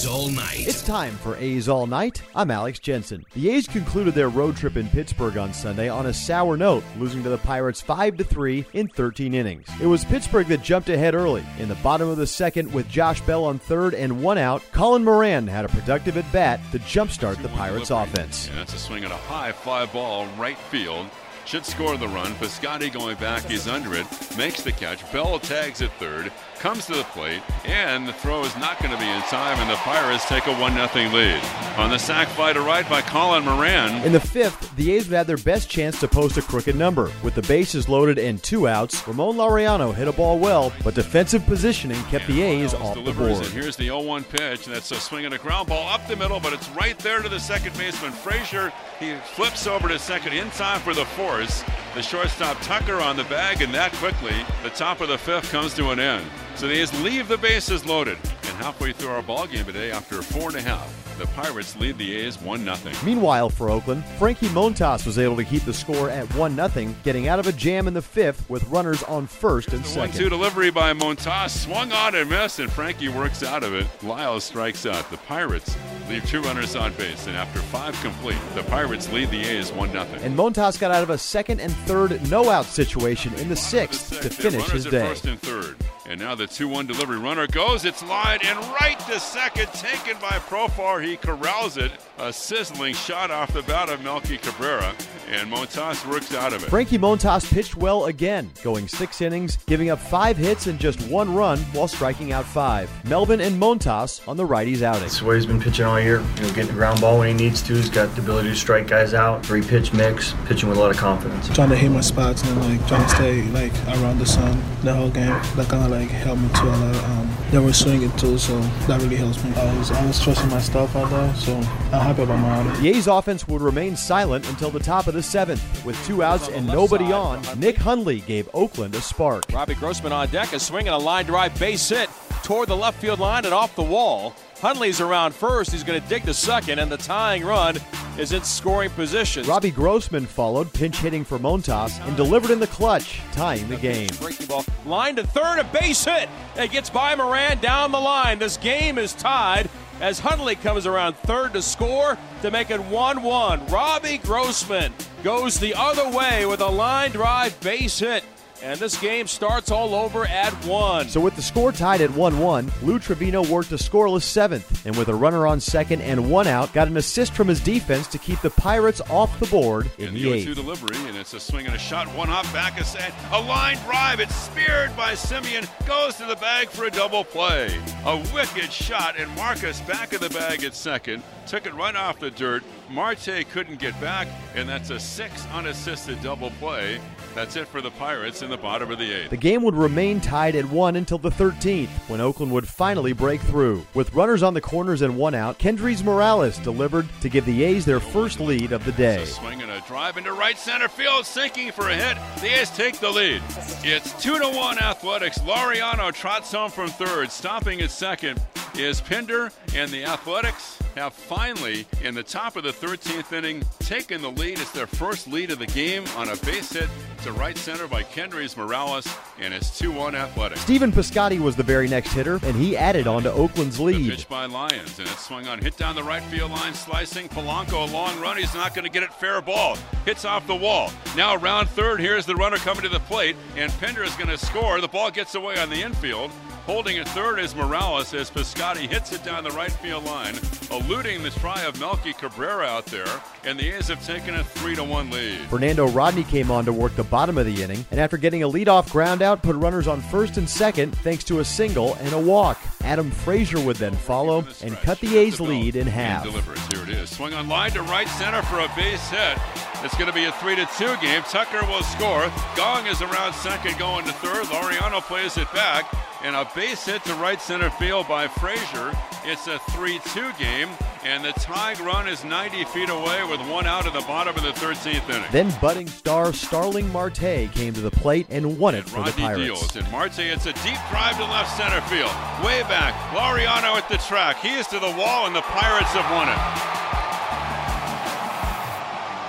A's All Night. It's time for A's All Night. I'm Alex Jensen. The A's concluded their road trip in Pittsburgh on Sunday on a sour note, losing to the Pirates 5 to 3 in 13 innings. It was Pittsburgh that jumped ahead early. In the bottom of the second, with Josh Bell on third and one out, Colin Moran had a productive at bat to jumpstart the Pirates' offense. And that's a swing at a high fly ball right field. Should score the run. Piscotti going back, he's under it, makes the catch. Bell tags at third, comes to the plate, and the throw is not going to be in time, and the Pirates take a 1 0 lead. On the sac fly to right by Colin Moran. In the fifth, the A's would have their best chance to post a crooked number. With the bases loaded and two outs, Ramon Laureano hit a ball well, but defensive positioning kept the A's off the board. And here's the 0-1 pitch. and That's a swing and a ground ball up the middle, but it's right there to the second baseman. Frazier, he flips over to second in time for the force. The shortstop Tucker on the bag, and that quickly, the top of the fifth comes to an end. So they A's leave the bases loaded. And halfway through our ball game today, after four and a half, the Pirates lead the A's 1-0. Meanwhile, for Oakland, Frankie Montas was able to keep the score at 1 0, getting out of a jam in the fifth with runners on first and The second. one-two delivery by Montas swung on and missed, and Frankie works out of it. Lyles strikes out. The Pirates leave two runners on base, and after five complete, the Pirates lead the A's one 0 And Montas got out of a second and third no out situation in the sixth to finish his day. First and third. And now the 2-1 delivery runner goes. It's lined and right to second, taken by Profar. He corrals it. A sizzling shot off the bat of Melky Cabrera, and Montas works out of it. Frankie Montas pitched well again, going six innings, giving up five hits and just one run while striking out five. Melvin and Montas on the righties outing. That's the way he's been pitching all year. You know, getting the ground ball when he needs to. He's got the ability to strike guys out. Three pitch mix, pitching with a lot of confidence. trying to hit my spots and like trying to stay like around the sun the whole game. That kind of like helped me to a lot. Um, they were swinging too, so that really helps me. I was I was trusting my stuff out there, so I'm happy about my outing. The A's offense would remain silent until the top of the seventh. With two outs and nobody on, Nick Hundley gave Oakland a spark. Robbie Grossman on deck, a swing and a line drive base hit toward the left field line and off the wall. Hundley's around first. He's going to dig the second, and the tying run is in scoring position. Robbie Grossman followed, pinch hitting for Montas, and delivered in the clutch, tying the game. Breaking ball. Line to third, a base hit. It gets by Moran down the line. This game is tied as Hundley comes around third to score to make it 1 1. Robbie Grossman goes the other way with a line drive base hit. And this game starts all over at one. So with the score tied at 1-1, Lou Trivino worked a scoreless seventh, and with a runner on second and one out, got an assist from his defense to keep the Pirates off the board in And the the 0-2 eighth. delivery, and it's a swing and a shot. One hop back a set. A line drive. It's speared by Semien. Goes to the bag for a double play. A wicked shot, and Marcus back of the bag at second. Took it right off the dirt. Marte couldn't get back, and that's a six unassisted double play. That's it for the Pirates in the bottom of the eighth. The game would remain tied at one until the 13th, when Oakland would finally break through. With runners on the corners and one out, Kendrys Morales delivered to give the A's their first lead of the day. A swing and a drive into right center field, sinking for a hit. The A's take the lead. It's two to one Athletics. Laureano trots home from third. Stopping at second is Pinder, and the Athletics have finally, in the top of the 13th inning, taken the lead. It's their first lead of the game on a base hit to right center by Kendrys Morales, and it's 2-1 Athletics. Stephen Piscotti was the very next hitter, and he added on to Oakland's The lead. pitch by Lyons, and it's swung on, hit down the right field line, slicing. Polanco, a long run. He's not going to get it. Fair ball. Hits off the wall. Now around third, here's the runner coming to the plate, and Pinder is going to score. The ball gets away on the infield. Holding at third is Morales as Piscotti hits it down the right field line. Eluding the try of Melky Cabrera out there, and the A's have taken a 3 to 1 lead. Fernando Rodney came on to work the bottom of the inning, and after getting a leadoff ground out, put runners on first and second thanks to a single and a walk. Adam Frazier would then follow and cut the A's lead in half. Delivers. Here it is. Swing on line to right center for a base hit. It's going to be a 3 to 2 game. Tucker will score. Gong is around second going to third. Laureano plays it back. And a base hit to right center field by Frazier. It's a 3 2 game. And the tying run is 90 feet away with one out at the bottom of the 13th inning. Then budding star Starling Marte came to the plate and won it and for Rodney the Pirates. deals. And Marte, it's a deep drive to left center field. Way back. Laureano at the track. He is to the wall, and the Pirates have won it.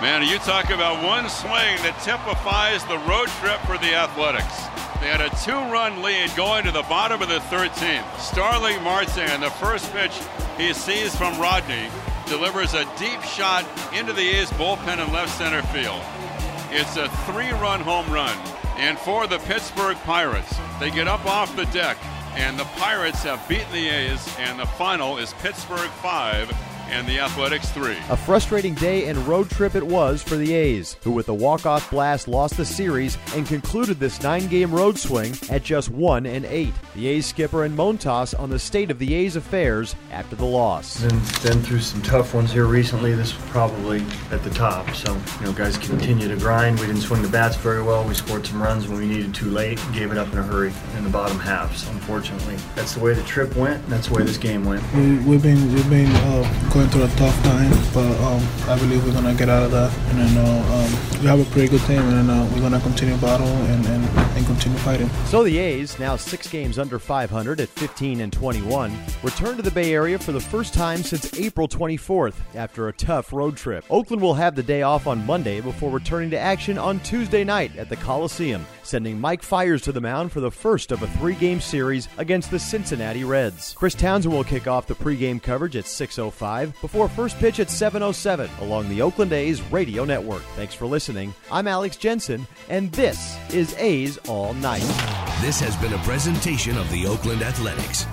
Man, you talk about one swing that typifies the road trip for the Athletics. They had a two-run lead going to the bottom of the 13th. Starling Marte, on the first pitch he sees from Rodney, delivers a deep shot into the A's bullpen in left center field. It's a three-run home run. And for the Pittsburgh Pirates, they get up off the deck, and the Pirates have beaten the A's, and the final is Pittsburgh 5 and the Athletics 3. A frustrating day and road trip it was for the A's, who with a walk-off blast lost the series and concluded this nine-game road swing at just one and eight. The A's skipper and Montas on the state of the A's affairs after the loss. Been, been through some tough ones here recently. This was probably at the top. So, you know, guys continue to grind. We didn't swing the bats very well. We scored some runs when we needed too late and gave it up in a hurry in the bottom half. So, unfortunately, that's the way the trip went, and that's the way this game went. We, we've been we've been uh, through a tough time, but um, I believe we're gonna get out of that. And then uh, um, we have a pretty good team, and uh, we're gonna continue battle and, and, and continue fighting. So the A's, now six games under 500 at 15 and 21, return to the Bay Area for the first time since April 24th after a tough road trip. Oakland will have the day off on Monday before returning to action on Tuesday night at the Coliseum, sending Mike Fiers to the mound for the first of a three-game series against the Cincinnati Reds. Chris Townsend will kick off the pregame coverage at 6:05 before first pitch at 7:07 along the Oakland A's radio network. Thanks for listening. I'm Alex Jensen, and this is A's All Night. This has been a presentation of the Oakland Athletics.